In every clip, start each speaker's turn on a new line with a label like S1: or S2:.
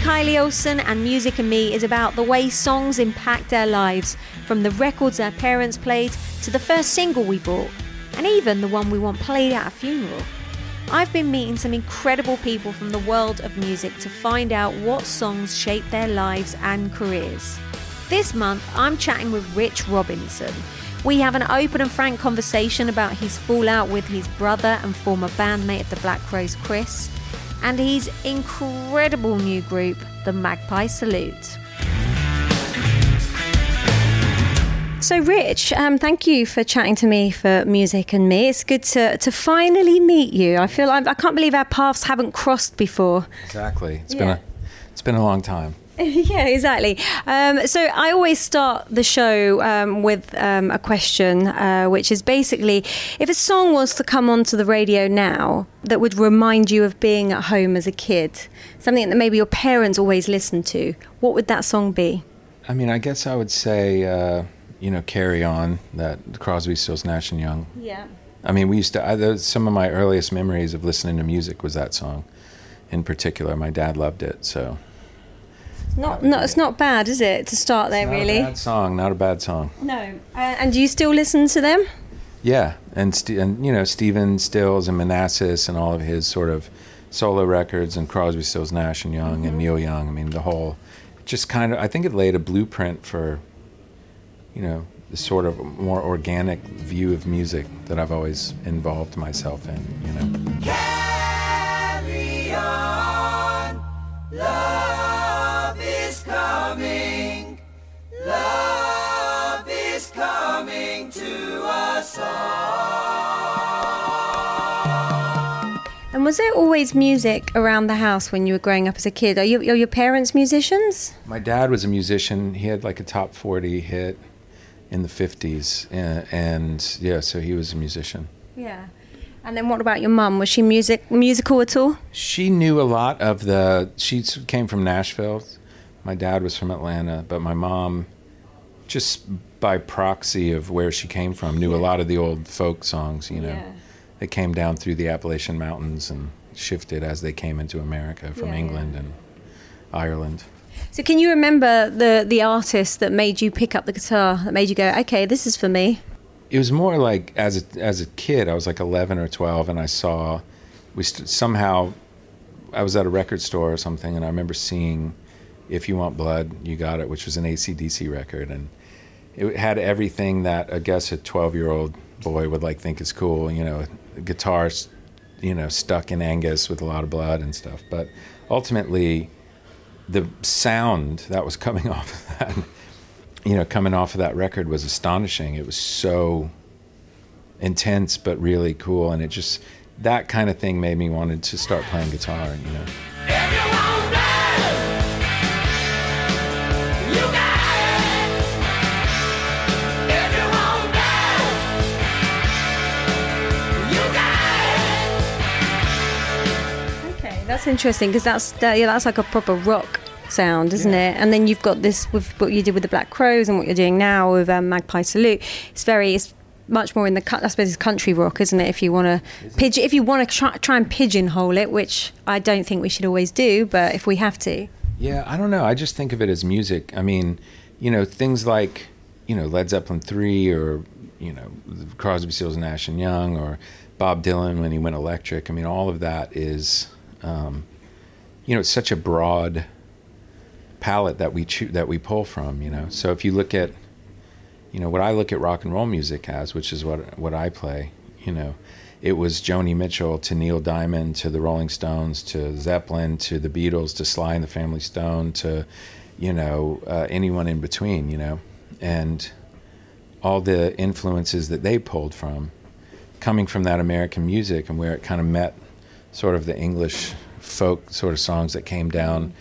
S1: Kylie Olsen and Music and Me is about the way songs impact our lives, from the records our parents played to the first single we bought, and even the one we want played at a funeral. I've been meeting some incredible people from the world of music to find out what songs shape their lives and careers. This month, I'm chatting with Rich Robinson. We have an open and frank conversation about his fallout with his brother and former bandmate of the Black Crowes, Chris, and his incredible new group, the Magpie Salute. So, Rich, um, thank you for chatting to me for music and me. It's good to, to finally meet you. I feel like I can't believe our paths haven't crossed before.
S2: Exactly. It's
S1: Yeah.
S2: been a it's been a long time.
S1: yeah, exactly. Um, so I always start the show um, with um, a question, uh, which is basically if a song was to come onto the radio now that would remind you of being at home as a kid, something that maybe your parents always listened to, what would that song be?
S2: I mean, I guess I would say uh, you know, Carry On, that Crosby, Stills, Nash and Young.
S1: Yeah.
S2: I mean, we used to. I, those, some of my earliest memories of listening to music was that song, in particular. My dad loved it, so.
S1: Not, not, it's not bad, is it, to start there,
S2: Not
S1: really?
S2: a bad song. Not a bad song.
S1: No. Uh, and do you still listen to them?
S2: Yeah, and St- and you know Stephen Stills and Manassas and all of his sort of solo records and Crosby, Stills, Nash and Young and Neil Young. I mean, the whole just kind of I think it laid a blueprint for you know the sort of more organic view of music that I've always involved myself in. You know.
S3: Carry on. Love
S1: was there always music around the house when you were growing up as a kid? Are, you, are your parents musicians?
S2: My dad was a musician. He had like a top 40 hit in the 50s. And, and yeah, so he was a musician.
S1: Yeah. And then what about your mum? Was she music musical at all?
S2: She knew a lot of the. She came from Nashville. My dad was from Atlanta, but my mom, just by proxy of where she came from, knew a lot of the old folk songs. You know,
S1: Yeah.
S2: They came down through the Appalachian Mountains and shifted as they came into America from
S1: Yeah, yeah.
S2: England and Ireland.
S1: So can you remember the the artist that made you pick up the guitar? That made you go, okay, this is for me.
S2: It was more like as a, as a kid, I was like 11 or 12, and I saw we st- somehow I was at a record store or something, and I remember seeing "If You Want Blood, You Got It," which was an AC/DC record, and it had everything that I guess a 12 year old boy would like think is cool. You know, guitars, you know, stuck in Angus with a lot of blood and stuff. But ultimately, the sound that was coming off of that, you know, coming off of that record was astonishing. It was so intense, but really cool, and it just that kind of thing made me wanted to start playing guitar. You know.
S1: That's interesting because that's that, yeah, that's like a proper rock sound, isn't it? And then you've got this with what you did with the Black Crowes and what you're doing now with um, Magpie Salute. It's very it's much more in the I suppose it's country rock, isn't it? If you want to pigeon, if you want to try, try and pigeonhole it, which I don't think we should always do, but if we have to,
S2: Yeah, I don't know. I just think of it as music. I mean, you know, things like, you know, Led Zeppelin 3 or, you know, Crosby, Stills, Nash and Young or Bob Dylan when he went electric. I mean, all of that is, um, you know, it's such a broad palette that we choo- that we pull from, you know. So if you look at, you know, what I look at rock and roll music as, which is what what I play, you know, it was Joni Mitchell to Neil Diamond to the Rolling Stones to Zeppelin to the Beatles to Sly and the Family Stone to, you know, uh, anyone in between, you know, and all the influences that they pulled from, coming from that American music and where it kind of met sort of the English folk sort of songs that came down.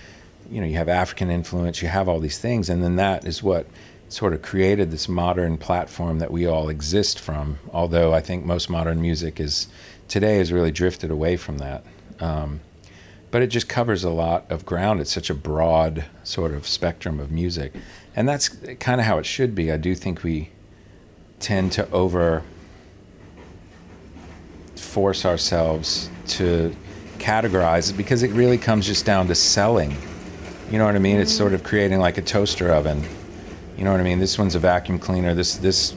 S2: You know, you have African influence, you have all these things, and then that is what sort of created this modern platform that we all exist from. Although I think most modern music is today has really drifted away from that. Um, but it just covers a lot of ground. It's such a broad sort of spectrum of music, and that's kind of how it should be. I do think we tend to over force ourselves to categorize it because it really comes just down to selling. You know what I mean? It's sort of creating like a toaster oven. You know what I mean? This one's a vacuum cleaner. This this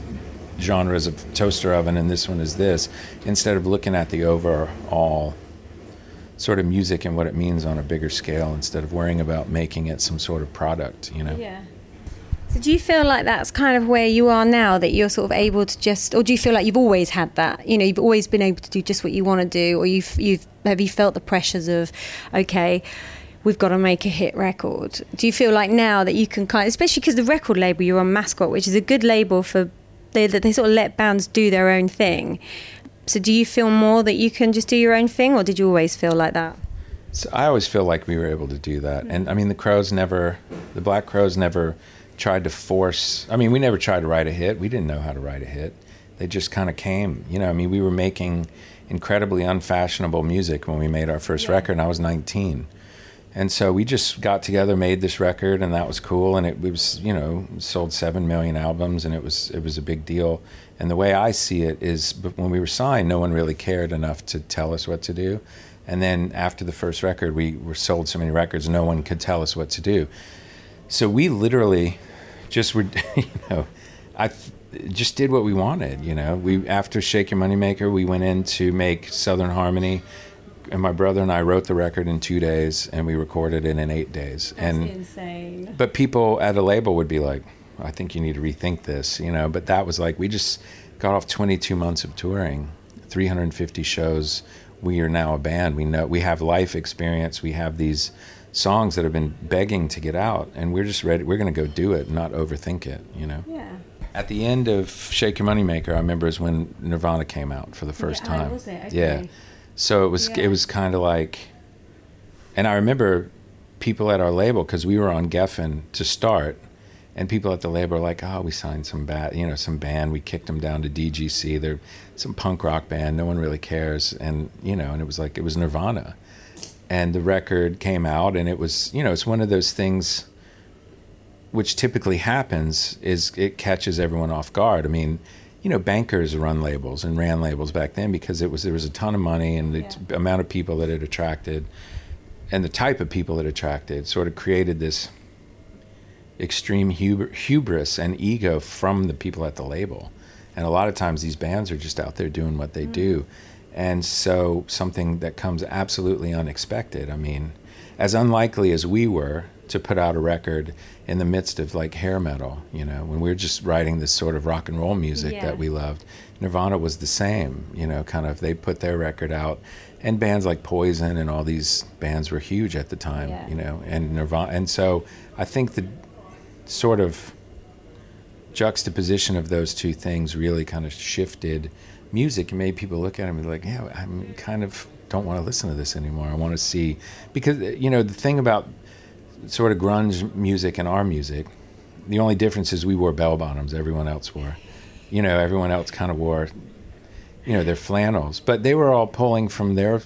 S2: genre is a toaster oven, and this one is this. Instead of looking at the overall sort of music and what it means on a bigger scale, instead of worrying about making it some sort of product. You know?
S1: yeah. So do you feel like that's kind of where you are now that you're sort of able to just or do you feel like you've always had that? You know you've always been able to do just what you want to do or you've you've have you felt the pressures of okay we've got to make a hit record? Do you feel like now that you can kind especially because the record label you're on mascot which is a good label for they that they sort of let bands do their own thing. So do you feel more that you can just do your own thing or did you always feel like that?
S2: So I always feel like we were able to do that. Mm. And I mean, the Crowes never, the Black Crowes never tried to force. I mean, we never tried to write a hit. We didn't know how to write a hit. They just kind of came. You know, I mean, we were making incredibly unfashionable music when we made our first record, and I was 19. And so we just got together, made this record, and that was cool. And it, was, you know, sold seven million albums, and it was it was a big deal. And the way I see it is, when we were signed, no one really cared enough to tell us what to do. And then after the first record, we were sold so many records, no one could tell us what to do. So we literally just were, you know, I just did what we wanted. You know, we after Shake Your Moneymaker, we went in to make Southern Harmony, and my brother and I wrote the record in two days, and we recorded it in eight days. and
S1: insane
S2: but people at a label would be like, I think you need to rethink this, you know. But that was like, we just got off 22 months of touring, 350 shows. We are now a band. We know we have life experience. We have these songs that have been begging to get out, and we're just ready. We're going to go do it, not overthink it, you know.
S1: yeah
S2: At the end of Shake Your Money Maker, I remember is when Nirvana came out for the oh, first
S1: Yeah, oh,
S2: time.
S1: it?
S2: Yeah. So it was
S1: Yeah.
S2: it was kind of like, and I remember people at our label because we were on Geffen to start, and people at the label were like, "Oh, we signed some bad, you know, some band. We kicked them down to DGC. They're some punk rock band. No one really cares." And you know, and it was like it was Nirvana, and the record came out, and it was you know, it's one of those things which typically happens is it catches everyone off guard. I mean, you know, bankers run labels and ran labels back then because it was there was a ton of money and the t- amount of people that it attracted, and the type of people it attracted sort of created this extreme hub- hubris and ego from the people at the label. And a lot of times these bands are just out there doing what they mm. do. And so something that comes absolutely unexpected. I mean, as unlikely as we were to put out a record in the midst of like hair metal, you know, when we were just writing this sort of rock and roll music
S1: Yeah.
S2: that we loved. Nirvana was the same, you know, kind of they put their record out and bands like Poison and all these bands were huge at the time,
S1: Yeah.
S2: you know, and Nirvana and so I think the sort of juxtaposition of those two things really kind of shifted music and made people look at it and be like, yeah, I'm kind of don't want to listen to this anymore. I want to see because you know the thing about sort of grunge music and our music, the only difference is we wore bell bottoms. Everyone else wore, you know, everyone else kind of wore, you know, their flannels. But they were all pulling from their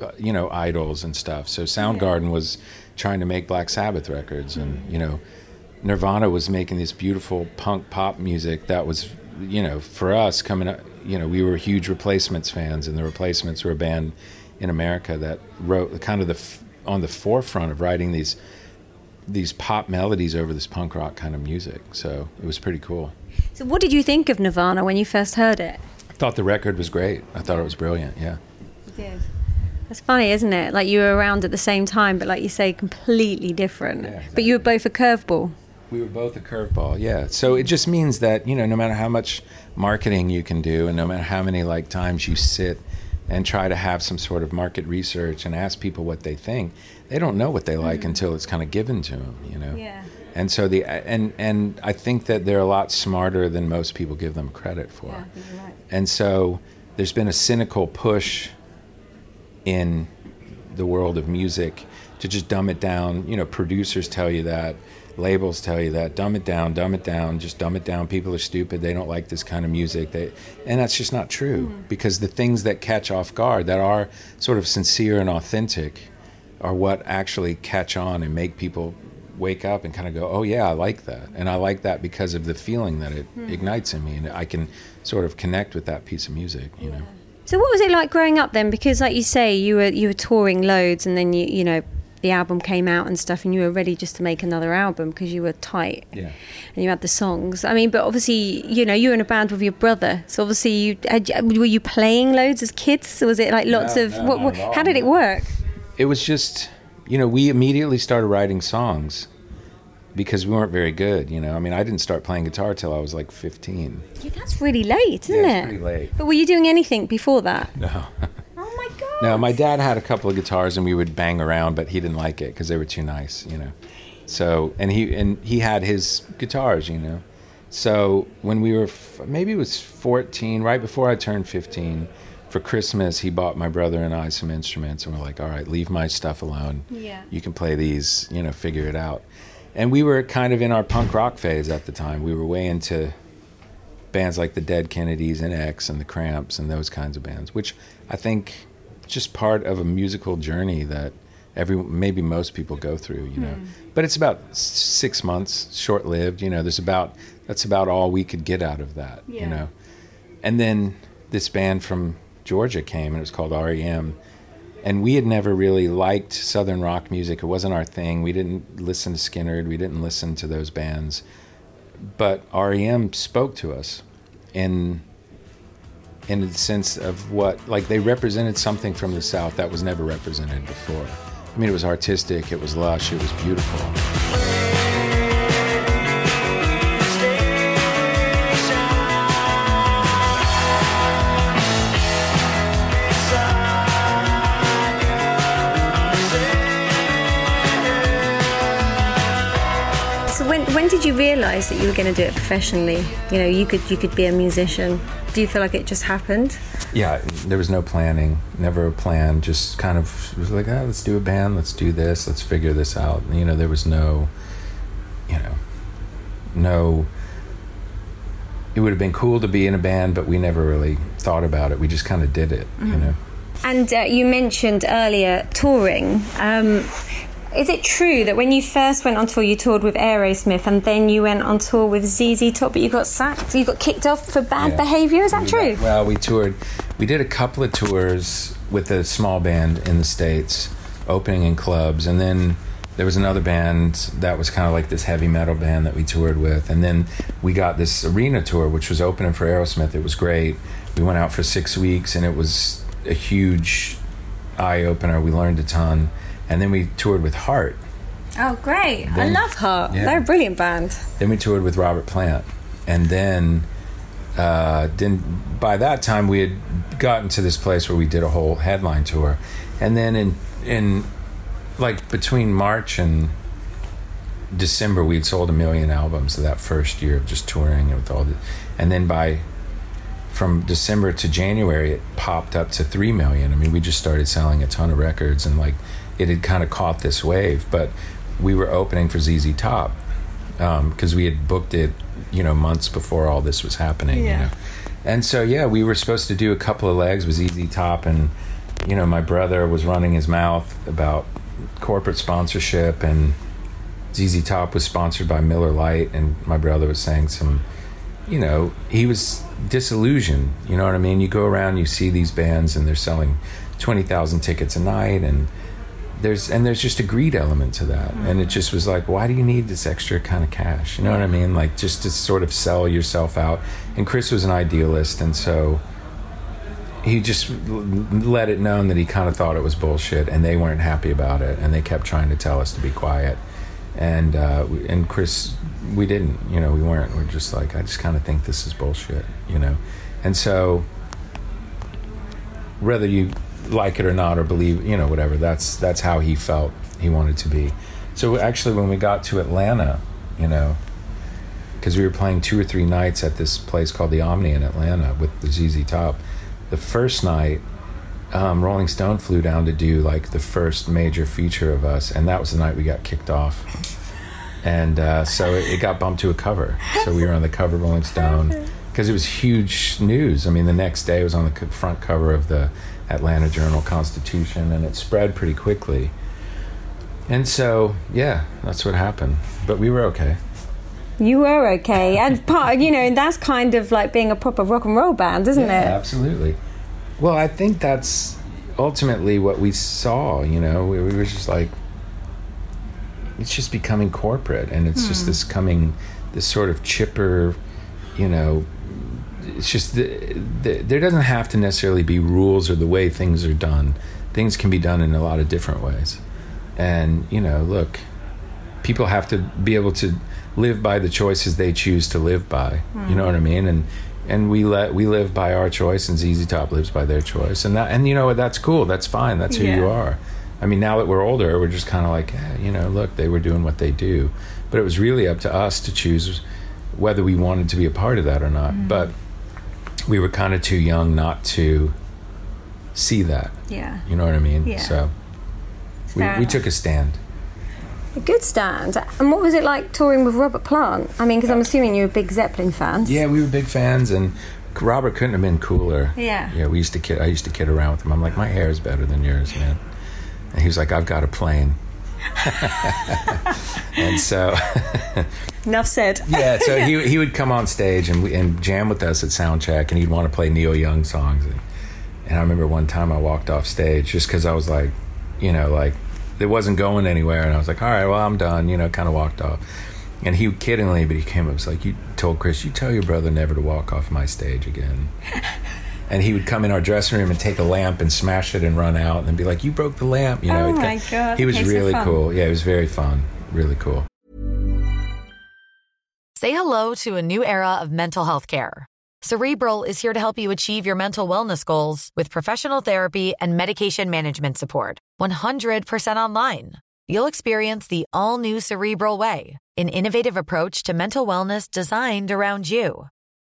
S2: uh, you know, idols and stuff. So Soundgarden was trying to make Black Sabbath records, and you know, Nirvana was making this beautiful punk pop music that was, you know, for us coming up. You know, we were huge Replacements fans, and the Replacements were a band in America that wrote kind of the f- on the forefront of writing these these pop melodies over this punk rock kind of music. So it was pretty cool.
S1: So, what did you think of Nirvana when you first heard it?
S2: I thought the record was great. I thought it was brilliant. Yeah.
S1: That's funny, isn't it? Like you were around at the same time, but like you say, completely different.
S2: Yeah,
S1: But you were both a curveball.
S2: We were both a curveball, yeah. So it just means that you know, no matter how much marketing you can do, and no matter how many like times you sit and try to have some sort of market research and ask people what they think, they don't know what they like until it's kind of given to them, you know.
S1: Yeah.
S2: And so the and and I think that they're a lot smarter than most people give them credit for. And so there's been a cynical push in the world of music to just dumb it down. You know, producers tell you that, labels tell you that. Dumb it down, dumb it down, just dumb it down. People are stupid. They don't like this kind of music. They, and that's just not true mm-hmm. because the things that catch off guard, that are sort of sincere and authentic, are what actually catch on and make people wake up and kind of go, oh yeah, I like that, and I like that because of the feeling that it mm-hmm. ignites in me, and I can sort of connect with that piece of music. You know.
S1: So, what was it like growing up then? Because, like you say, you were you were touring loads, and then you you know the album came out and stuff, and you were ready just to make another album because you were tight.
S2: Yeah.
S1: And you had the songs. I mean, but obviously, you know, you were in a band with your brother, so obviously, you had, were you playing loads as kids? Or was it like lots
S2: No,
S1: of
S2: no,
S1: what? what how did it work?
S2: it was just you know we immediately started writing songs because we weren't very good you know i mean i didn't start playing guitar till i was like 15
S1: Yeah, that's really late, isn't
S2: Yeah,
S1: it?
S2: pretty late.
S1: But were you doing anything before that?
S2: no! no my dad had a couple of guitars and we would bang around but he didn't like it because they were too nice you know. So and he and he had his guitars you know. So when we were f- maybe it was 14 right before i turned 15 for christmas he bought my brother and i some instruments and we're like all right leave my stuff alone.
S1: Yeah.
S2: you can play these you know figure it out. And we were kind of in our punk rock phase at the time. We were way into bands like the Dead Kennedys and X and the Cramps and those kinds of bands, which I think just part of a musical journey that every maybe most people go through, you know. Hmm. But it's about six months, short lived. You know, there's about that's about all we could get out of that, you know. And then this band from Georgia came, and it was called REM. And we had never really liked Southern rock music. It wasn't our thing. We didn't listen to Skynyrd. We didn't listen to those bands but REM spoke to us in in the sense of what like they represented something from the South that was never represented before. I mean, it was artistic, it was lush, it was beautiful.
S1: That you were going to do it professionally? You know, you could you could be a musician. Do you feel like it just happened?
S2: Yeah, there was no planning, never a plan. Just kind of was like, oh, let's do a band, let's do this, let's figure this out. You know, there was no, you know, no. It would have been cool to be in a band, but we never really thought about it. We just kind of did it, you know.
S1: And uh, you mentioned earlier touring. Um, is it true that when you first went on tour, you toured with Aerosmith, and then you went on tour with ZZ Top, but you got sacked, you got kicked off for bad
S2: Yeah.
S1: behaviour? Is that
S2: We
S1: true?
S2: got- well, we toured. We did a couple of tours with a small band in the states, opening in clubs, and then there was another band that was kind of like this heavy metal band that we toured with, and then we got this arena tour, which was opening for Aerosmith. It was great. We went out for six weeks, and it was a huge eye opener. We learned a ton, and then we toured with Heart.
S1: Oh, great! I love Heart.
S2: Yeah.
S1: They're a brilliant band.
S2: Then we toured with Robert Plant, and then uh, then by that time we had gotten to this place where we did a whole headline tour, and then in in like between March and December we'd sold a million albums that first year of just touring with all the, and then by from December to January it popped up to three million. I mean we just started selling a ton of records and like it had kind of caught this wave, but we were opening for ZZ Top um, because we had booked it, you know, months before all this was happening. You
S1: Yeah.
S2: know? And so yeah, we were supposed to do a couple of legs with ZZ Top and you know, my brother was running his mouth about corporate sponsorship, and ZZ Top was sponsored by Miller Lite, and my brother was saying some, you know, he was disillusioned. You know what I mean? You go around, you see these bands, and they're selling twenty thousand tickets a night, and there's and there's just a greed element to that, and it just was like, why do you need this extra kind of cash? You know what I mean? Like just to sort of sell yourself out. And Chris was an idealist, and so he just let it known that he kind of thought it was bullshit, and they weren't happy about it, and they kept trying to tell us to be quiet. And uh, and Chris, we didn't, you know, we weren't. We're just like, I just kind of think this is bullshit, you know. And so, whether you like it or not, or believe, you know, whatever, that's that's how he felt he wanted to be. So actually, when we got to Atlanta, you know, because we were playing two or three nights at this place called the Omni in Atlanta with the ZZ Top. The first night, um, Rolling Stone flew down to do like the first major feature of us, and that was the night we got kicked off. And uh, so it, it got bumped to a cover. So we were on the cover of Rolling Stone because it was huge news. I mean, the next day it was on the front cover of the Atlanta Journal Constitution, and it spread pretty quickly. And so, yeah, that's what happened. But we were okay.
S4: You were okay, and part, you know, that's kind of like being a proper rock and roll band, isn't
S2: Yeah,
S4: it?
S2: absolutely. Well, I think that's ultimately what we saw. You know, we, we were just like, it's just becoming corporate, and it's just hmm. this coming, this sort of chipper, you know. It's just the, the, there doesn't have to necessarily be rules or the way things are done. Things can be done in a lot of different ways, and you know, look, people have to be able to live by the choices they choose to live by. You know what I mean? And and we let we live by our choice, and ZZ Top lives by their choice, and that and you know what? That's cool. That's fine. That's who you are. I mean, now that we're older, we're just kind of like, eh, you know, look, they were doing what they do, but it was really up to us to choose whether we wanted to be a part of that or not. But we were kind of too young not to see that.
S4: Yeah.
S2: You know what I mean?
S4: Yeah.
S2: So we, we took a stand.
S4: A good stand. And what was it like touring with Robert Plant? I mean, because I'm assuming you were big Zeppelin fans.
S2: Yeah, we were big fans, and Robert couldn't have been cooler.
S4: Yeah.
S2: Yeah, we used to kid. I used to kid around with him. I'm like, my hair is better than yours, man. And he was like, I've got a plane. and so,
S4: Enough said.
S2: yeah, so he he would come on stage and and jam with us at soundcheck, and he'd want to play Neil Young songs. And, and I remember one time I walked off stage just because I was like, you know, like it wasn't going anywhere, and I was like, all right, well, I'm done. You know, kind of walked off. And he kiddingly, but he came up was like, you told Chris, you tell your brother never to walk off my stage again. And he would come in our dressing room and take a lamp and smash it and run out and be like, you broke the lamp. You know,
S4: Oh my
S2: got-
S4: God,
S2: he was
S4: okay,
S2: really cool. Yeah, it was very fun, really cool.
S5: Say hello to a new era of mental health care. Cerebral is here to help you achieve your mental wellness goals with professional therapy and medication management support. 100% online. You'll experience the all new Cerebral Way, an innovative approach to mental wellness designed around you.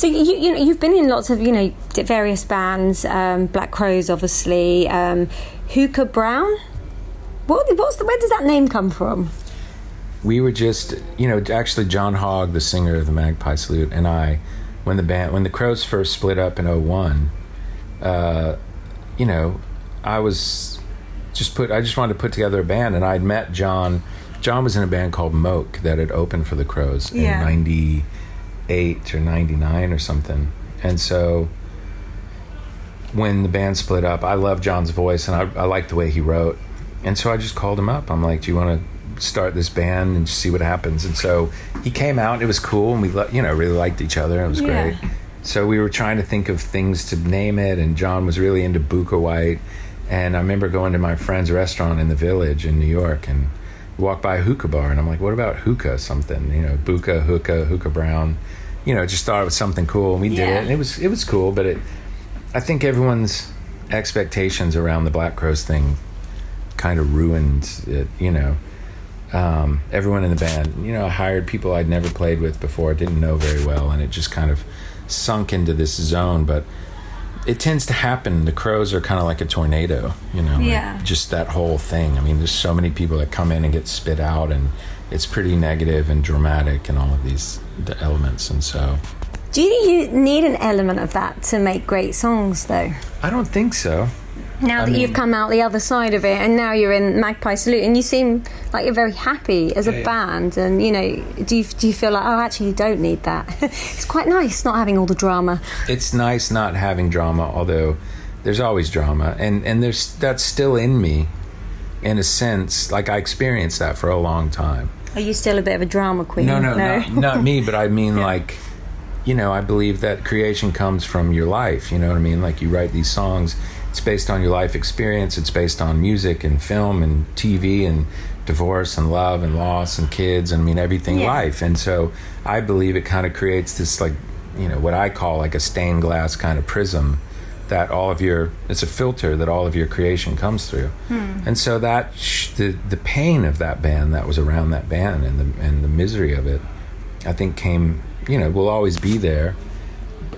S4: So you you know you've been in lots of you know various bands, um, Black Crowes, obviously, um, Hookah Brown. What what's the where does that name come from?
S2: we were just you know actually john hogg the singer of the magpie salute and i when the band when the Crowes first split up in 01 uh you know i was just put i just wanted to put together a band and i'd met john John was in a band called Moke that had opened for the Crowes
S1: Yeah.
S2: in '98 or '99 or something, and so when the band split up, I loved John's voice and I, I liked the way he wrote, and so I just called him up. I'm like, "Do you want to start this band and see what happens?" And so he came out. It was cool, and we lo- you know really liked each other. It was
S1: Yeah.
S2: great. So we were trying to think of things to name it, and John was really into Bukka White. And I remember going to my friend's restaurant in the village in New York, and we walked by a hookah bar, and I'm like, "What about hookah? Something, you know, Bukka, hookah, hookah brown." You know, just thought it was something cool, and we did it, and it was it was cool. But it, I think everyone's expectations around the Black Crowes thing kind of ruined it. You know, um, everyone in the band, you know, I hired people I'd never played with before, didn't know very well, and it just kind of sunk into this zone. But it tends to happen. The Crowes are kind of like a tornado, you know, like
S1: Yeah.
S2: just that whole thing. I mean, there's so many people that come in and get spit out, and it's pretty negative and dramatic, and all of these the elements. And so,
S1: Do you need an element of that to make great songs, though?
S2: I don't think so.
S1: Now
S2: I
S1: that you've come out the other side of it, and now you're in Magpie Salute, and you seem like you're very happy as a
S2: Yeah, yeah.
S1: band, and you know, do you, do you feel like, oh, actually, you don't need that? it's quite nice not having all the drama.
S2: it's nice not having drama, although there's always drama, and and there's that's still in me, in a sense. Like I experienced that for a long time.
S1: Are you still a bit of a drama queen?
S2: No, no, Not, not me, but I mean like, you know, I believe that creation comes from your life. You know what I mean? Like you write these songs, it's based on your life experience. It's based on music and film and TV and divorce and love and loss and kids and I mean everything
S1: Yeah.
S2: life. And so I believe it kind of creates this like, you know, what I call like a stained glass kind of prism that all of your it's a filter that all of your creation comes through. Hmm. And so that sh- the the pain of that band that was around that band and the and the misery of it I think came, you know, will always be there,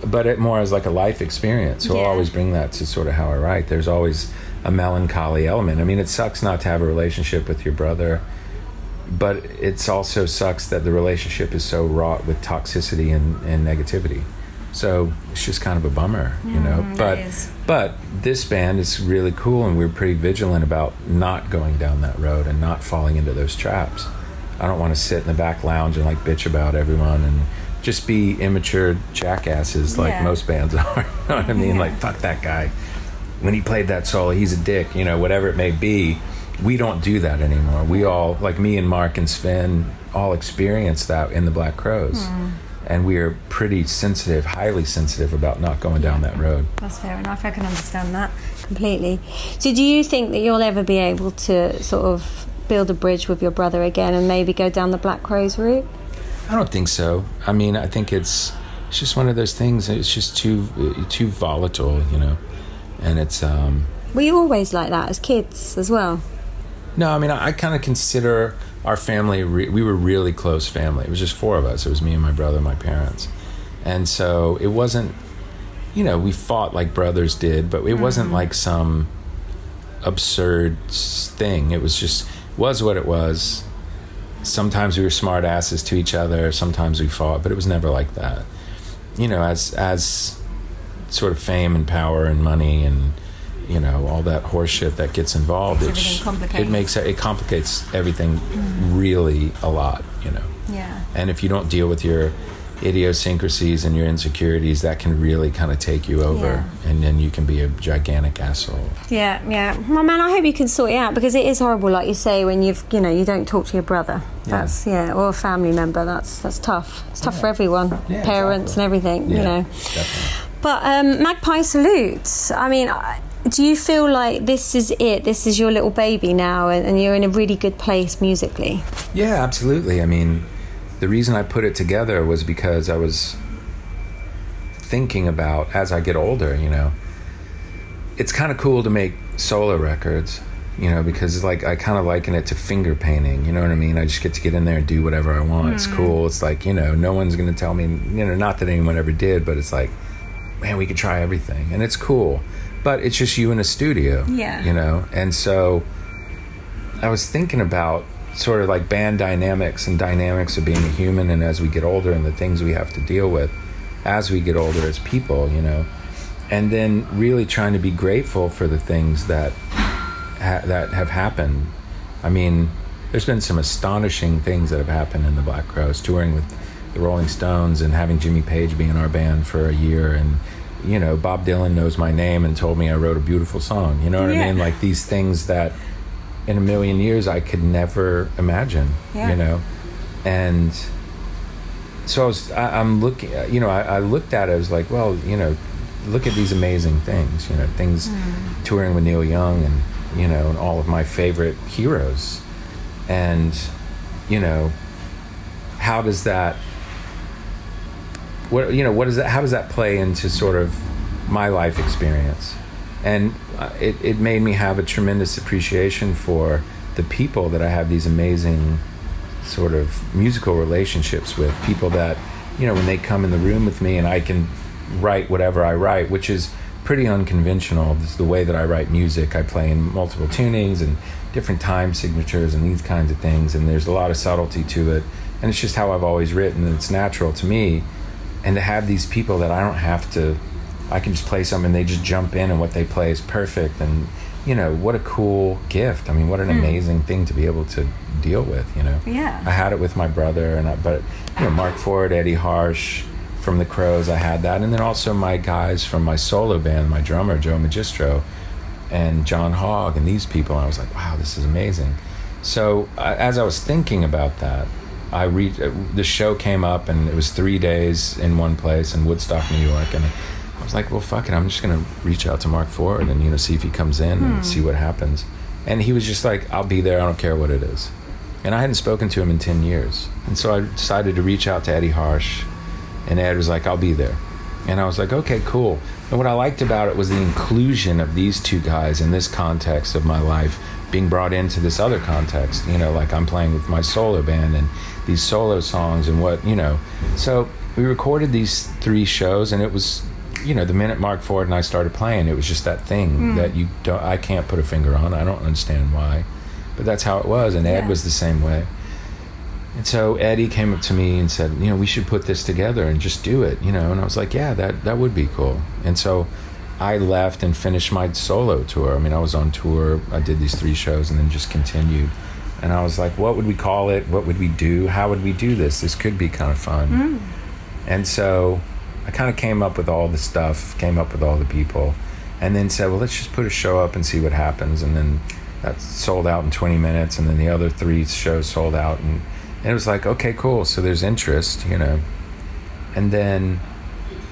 S2: but it more as like a life experience. So I'll always bring that to sort of how I write. There's always a melancholy element. I mean, it sucks not to have a relationship with your brother, but it's also sucks that the relationship is so wrought with toxicity and, and negativity. So it's just kind of a bummer, you know. Mm-hmm. but
S1: is.
S2: but this band is really cool, and we're pretty vigilant about not going down that road and not falling into those traps. I don't want to sit in the back lounge and like bitch about everyone and just be immature jackasses like
S1: Yeah.
S2: most bands are. you know what I mean? Like fuck that guy. When he played that solo, he's a dick. You know, whatever it may be. We don't do that anymore. We all, like me and Mark and Sven, all experienced that in the Black Crowes, hmm. and we are pretty sensitive, highly sensitive about not going down that road.
S1: That's fair enough. I can understand that completely. So, do you think that you'll ever be able to sort of build a bridge with your brother again and maybe go down the Black Crowes route?
S2: I don't think so. I mean, I think it's it's just one of those things. It's just too too volatile, you know. And it's um
S1: Were you always like that as kids as well?
S2: no, I mean, I, I kind of consider our family. Re- we were really close family. It was just four of us. It was me and my brother, and my parents, and so it wasn't. You know, we fought like brothers did, but it wasn't like some absurd thing. It was just was what it was. Sometimes we were smart asses to each other. Sometimes we fought, but it was never like that. You know, as as sort of fame and power and money and you know all that horseshit that gets involved. It,
S1: everything
S2: sh-
S1: complicated.
S2: it makes it complicates everything mm. really a lot. You know,
S1: Yeah.
S2: and if you don't deal with your idiosyncrasies and your insecurities, that can really kind of take you over, and then you can be a gigantic asshole.
S1: Yeah, yeah. Well, man, I hope you can sort it out because it is horrible, like you say, when you've, you know, you don't talk to your brother. That's yeah, or a family member. That's that's tough. It's tough for everyone,
S2: Yeah,
S1: parents
S2: exactly.
S1: and everything.
S2: Yeah,
S1: You know.
S2: definitely.
S1: But um, Magpie salutes I mean, I- do you feel like this is it? This is your little baby now, and, and you're in a really good place musically.
S2: Yeah, absolutely. I mean, the reason I put it together was because I was thinking about as I get older, you know, it's kind of cool to make solo records, you know, because like I kind of liken it to finger painting, you know what I mean? I just get to get in there and do whatever I want. It's hmm. cool. It's like, you know, no one's going to tell me, you know, not that anyone ever did, but it's like, man, we could try everything. And it's cool. But it's just you in a studio,
S1: Yeah.
S2: you know? And so I was thinking about sort of like band dynamics and dynamics of being a human and as we get older and the things we have to deal with as we get older as people, you know. And then really trying to be grateful for the things that ha- that have happened. I mean, there's been some astonishing things that have happened in the Black Crowes, touring with the Rolling Stones and having Jimmy Page be in our band for a year, and you know, Bob Dylan knows my name and told me I wrote a beautiful song. You know what
S4: Yeah.
S2: I mean? Like these things that in a million years I could never imagine.
S4: Yeah.
S2: You know, and so I was, I, I'm looking, you know, I, I looked at it, I was like, well, you know, look at these amazing things, you know, things hmm. touring with Neil Young and, you know, and all of my favorite heroes. And, you know, how does that, what, you know, what does that, how does that play into sort of my life experience? And Uh, it, it made me have a tremendous appreciation for the people that I have these amazing sort of musical relationships with. People that you know when they come in the room with me and I can write whatever I write which is pretty unconventional. This is the way that I write music. I play in multiple tunings and different time signatures and these kinds of things and there's a lot of subtlety to it. And it's just how I've always written and it's natural to me. And to have these people that I don't have to I can just play something and they just jump in and what they play is perfect. And you know what a cool gift. I mean what an amazing thing to be able to deal with you know?
S4: Yeah.
S2: I had it with my brother and I, but you know Mark Ford Eddie Harsch from the Crowes I had that. And then also my guys from my solo band my drummer Joe Magistro and John Hogg and these people. And I was like wow this is amazing. So uh, as I was thinking about that I re- uh, the show came up and it was three days in one place in Woodstock, New York, and was like, well, fuck it, I'm just gonna reach out to Mark Ford and you know see if he comes in and hmm. see what happens. And he was just like, I'll be there, I don't care what it is. And I hadn't spoken to him in ten years, and so I decided to reach out to Eddie Harsch, and Ed was like, I'll be there. And I was like, okay, cool. And what I liked about it was the inclusion of these two guys in this context of my life being brought into this other context. You know, like I'm playing with my solo band and these solo songs and what, you know. So we recorded these three shows and it was, you know, the minute Mark Ford and I started playing, it was just that thing hmm. that you don't, I can't put a finger on. I don't understand why. But that's how it was. And Ed
S4: Yeah.
S2: was the same way. And so Eddie came up to me and said, you know, we should put this together and just do it, you know. And I was like, yeah, that that would be cool. And so I left and finished my solo tour. I mean, I was on tour. I did these three shows and then just continued. And I was like, what would we call it? What would we do? How would we do this? This could be kind of fun. Hmm. And so I kind of came up with all the stuff, came up with all the people, and then said, well, let's just put a show up and see what happens. And then that sold out in 20 minutes, and then the other three shows sold out. And, and it was like, okay, cool. So there's interest, you know. And then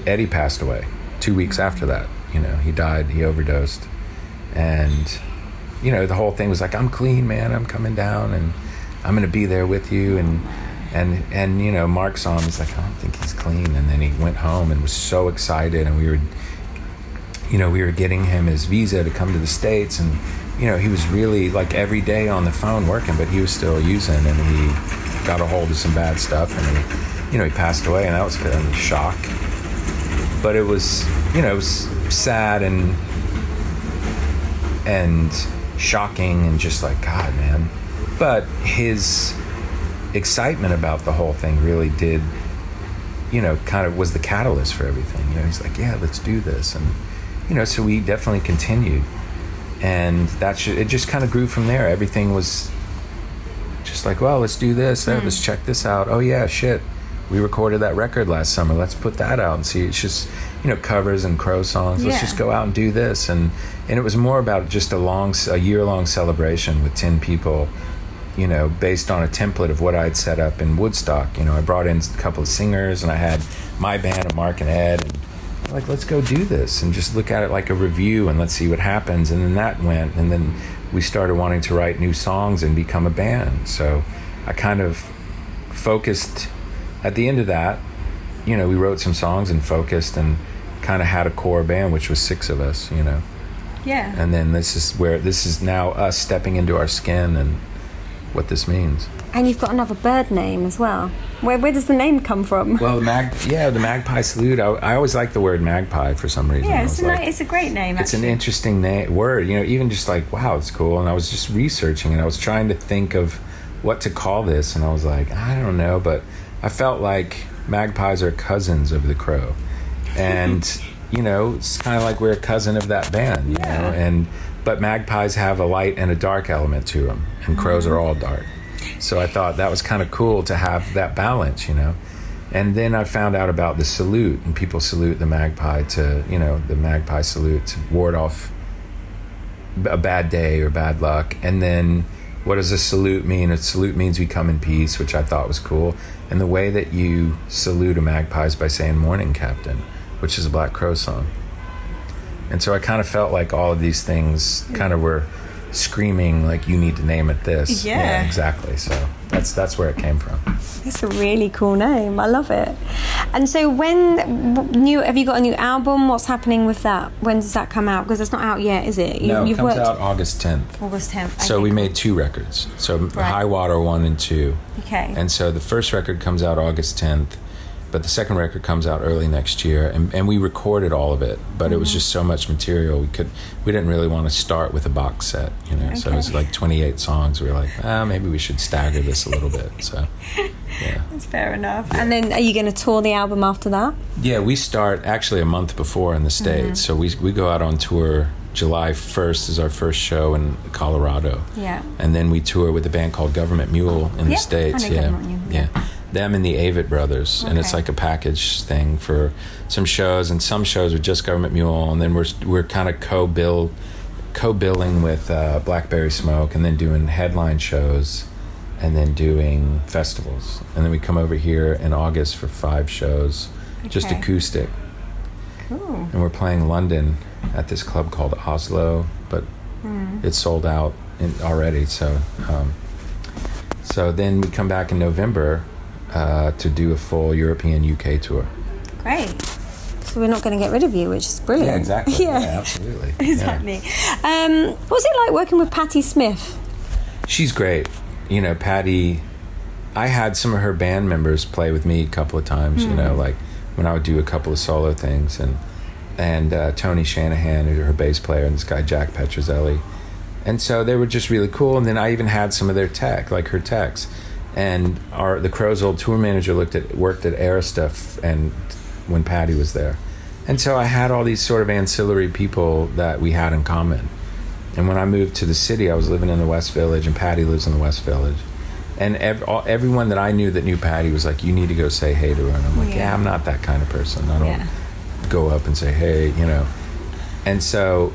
S2: Eddie passed away two weeks after that. You know, he died, he overdosed. And, you know, the whole thing was like, I'm clean, man. I'm coming down and I'm going to be there with you. And, and, and, you know, Mark saw him. He's like, I don't think he's clean. And then he went home and was so excited. And we were, you know, we were getting him his visa to come to the States. And, you know, he was really like every day on the phone working, but he was still using and he got a hold of some bad stuff. And he, you know, he passed away. And that was kind of a shock. But it was, you know, it was sad and and shocking and just like God, man. But his excitement about the whole thing really did, you know, kind of was the catalyst for everything. You know, he's like, yeah, let's do this, and you know, so we definitely continued, and that sh- it just kind of grew from there. Everything was just like, well, let's do this. Uh, Let's check this out. Oh yeah, shit. We recorded that record last summer. Let's put that out and see. It's just, you know, covers and Crowes songs. Let's just go out and do this. And and it was more about just a long, a year long celebration with ten people. You know, based on a template of what I'd set up in Woodstock. You know, I brought in a couple of singers and I had my band of Mark and Ed. And like, let's go do this and just look at it like a review and let's see what happens. And then that went, and then we started wanting to write new songs and become a band. So I kind of focused at the end of that. You know, we wrote some songs and focused and kind of had a core band, which was six of us. You know,
S4: Yeah.
S2: and then this is where this is now us stepping into our skin and what this means.
S4: And you've got another bird name as well. Where, where does the name come from?
S2: Well, the mag, yeah, the magpie salute. I, I always like the word magpie for some reason.
S4: yeah, it's a,
S2: like-
S4: it's a great name.
S2: it's an interesting na- word you know even just like wow it's cool and i was just researching and i was trying to think of what to call this and i was like i don't know but i felt like magpies are cousins of the crow and you know it's kind of like we're a cousin of that band you know and but magpies have a light and a dark element to them and crows are all dark So I thought that was kind of cool to have that balance, you know. And then I found out about the salute, and people salute the magpie to, you know, the magpie salute to ward off a bad day or bad luck. And then what does a salute mean? A salute means we come in peace, which I thought was cool. And the way that you salute a magpie is by saying morning, Captain, which is a Black Crowes song. And so I kind of felt like all of these things kind of were screaming like you need to name it this.
S4: Yeah.
S2: exactly. So that's that's where it came from.
S4: It's a really cool name. I love it. And so, when new have you got a new album? What's happening with that? When does that come out? Because it's not out yet, is it? You,
S2: no, it
S4: you've
S2: comes
S4: worked
S2: out August 10th.
S4: August 10th.
S2: So we made two records. So
S4: Right.
S2: High Water 1 and 2.
S4: Okay.
S2: And so the first record comes out August 10th, but the second record comes out early next year. And, and we recorded all of it, but
S4: Mm-hmm.
S2: it was just so much material. We could we didn't really want to start with a box set, you know. So it was like 28 songs. We were like, ah, maybe we should stagger this a little bit. So yeah.
S4: That's fair enough. And then, are you going to tour the album after that?
S2: Yeah, we start actually a month before in the States. So we, we go out on tour. July 1st is our first show in Colorado.
S4: Yeah.
S2: And then we tour with a band called Government Mule in
S4: Yeah,
S2: the States. Yeah.
S4: Mule,
S2: yeah. Them and the Avett Brothers. And it's like a package thing for some shows. And some shows with just Government Mule. And then we're, we're kind of co bill co-billing with uh, Blackberry Smoke and then doing headline shows and then doing festivals. And then we come over here in August for five shows, just acoustic.
S4: Cool.
S2: And we're playing London at this club called Oslo, but
S4: Hmm.
S2: it's sold out in, already. So, um, so then we come back in November uh, to do a full European UK tour.
S4: Great. So we're not going to get rid of you, which is brilliant. Yeah.
S2: absolutely. Yeah.
S4: Exactly. Um, what's it like working with Patti Smith?
S2: She's great. You know, Patti. I had some of her band members play with me a couple of times. You know, like when I would do a couple of solo things, and and uh, Tony Shanahan, who's her bass player, and this guy Jack Petruzzelli, and so they were just really cool. And then I even had some of their tech, like her techs, and our the Crowes old tour manager looked at worked at Arista and when Patti was there, and so I had all these sort of ancillary people that we had in common. And when I moved to the city, I was living in the West Village, and Patti lives in the West Village. And ev- all, everyone that I knew that knew Patti was like, "You need to go say hey to her." And I'm like, "Yeah,
S4: Yeah.
S2: I'm not that kind of person. I don't
S4: Yeah.
S2: go up and say hey, you know." And so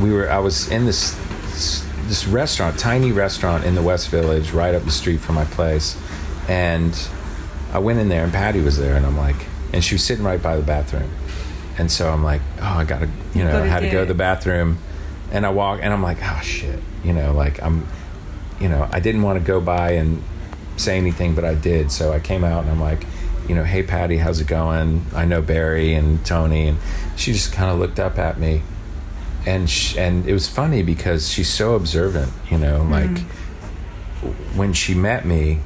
S2: we were. I was in this this restaurant, tiny restaurant in the West Village, right up the street from my place, and I went in there, and Patti was there, and I'm like, and she was sitting right by the bathroom, and so I'm like, oh, I gotta, you know, I had to go to the bathroom, and I walk, and I'm like, oh shit, you know, like I'm, you know, I didn't want to go by and say anything, but I did, so I came out, and I'm like. You know, hey Patti, how's it going? I know Barry and Tony, and she just kind of looked up at me, and sh- and it was funny because she's so observant, you know, like when she met me,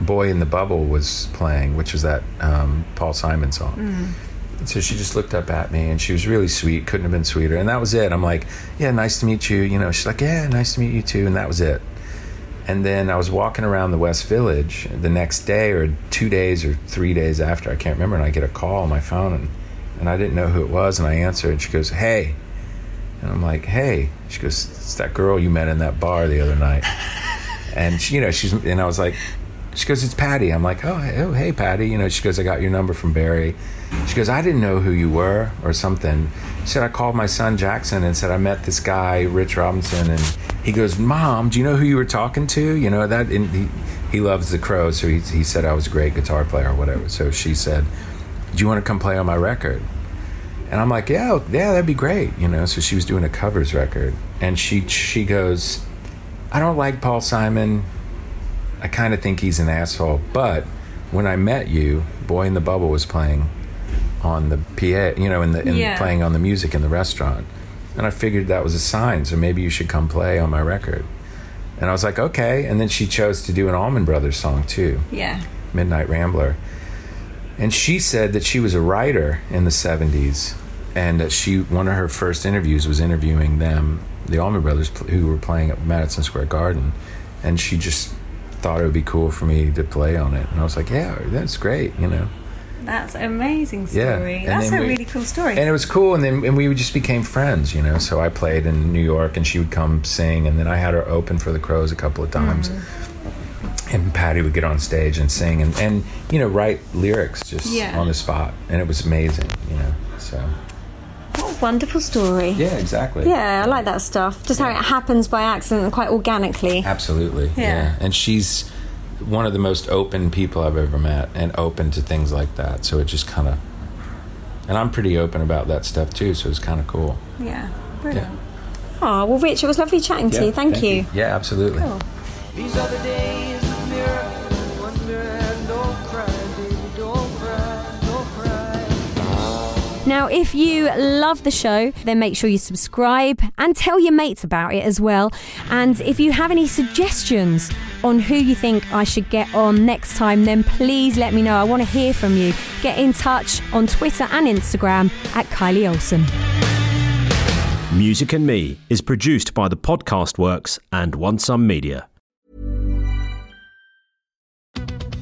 S2: Boy in the Bubble was playing, which was that um, Paul Simon song. And so she just looked up at me and she was really sweet, couldn't have been sweeter. And that was it. I'm like, yeah, nice to meet you. You know, she's like, yeah, nice to meet you too. And that was it. And then I was walking around the West Village the next day or two days or three days after, I can't remember. And I get a call on my phone and, and I didn't know who it was. And I answered and she goes, hey. And I'm like, hey. She goes, it's that girl you met in that bar the other night. And she, you know, she's and I was like, she goes, it's Patti. I'm like, oh, hey, oh, hey, Patti. You know, she goes, I got your number from Barry. She goes, I didn't know who you were or something. She said, I called my son Jackson and said I met this guy, Rich Robinson, and he goes, Mom, do you know who you were talking to? You know that. And he, he loves the Crowes, so he, he said I was a great guitar player or whatever. So she said, Do you want to come play on my record? And I'm like, yeah, yeah, that'd be great, you know. So she was doing a covers record, and she she goes, I don't like Paul Simon. I kind of think he's an asshole. But when I met you, Boy in the Bubble was playing on the PA, you know, in the in
S4: Yeah.
S2: playing on the music in the restaurant, and I figured that was a sign. So maybe you should come play on my record. And I was like, okay. And then she chose to do an Allman Brothers song too.
S4: Yeah.
S2: Midnight Rambler. And she said that she was a writer in the 70s and that she one of her first interviews was interviewing them, the Allman Brothers who were playing at Madison Square Garden, and she just thought it would be cool for me to play on it. And I was like, "Yeah, that's great," you know.
S1: That's an amazing story.
S2: and
S1: That's a
S2: we-
S1: really cool story.
S2: and it was cool and then and we just became friends you know so i played in new york and she would come sing and then i had her open for the crowes a couple of times
S1: Mm-hmm.
S2: And patti would get on stage and sing and, and you know write lyrics just
S1: Yeah.
S2: on the spot and it was amazing you know so
S1: what a wonderful story.
S2: yeah exactly
S1: Yeah, I like that stuff. Just how it happens by accident and quite organically.
S2: absolutely
S1: Yeah.
S2: yeah. and she's one of the most open people i've ever met and open to things like that so it just kind of and i'm pretty open about that stuff too so it's kind of cool
S1: Yeah, brilliant. Oh, well, Rich, it was lovely chatting to you. Thank, you.
S2: yeah absolutely
S6: These
S3: Now, if you love the show, then make sure you subscribe and tell your mates about it as well. And if you have any suggestions on who you think I should get on next time, then please let me know. I want to hear from you. Get in touch on Twitter and Instagram at Kylie Olsson.
S7: Music and Me is produced by the Podcast Works and One Some Media.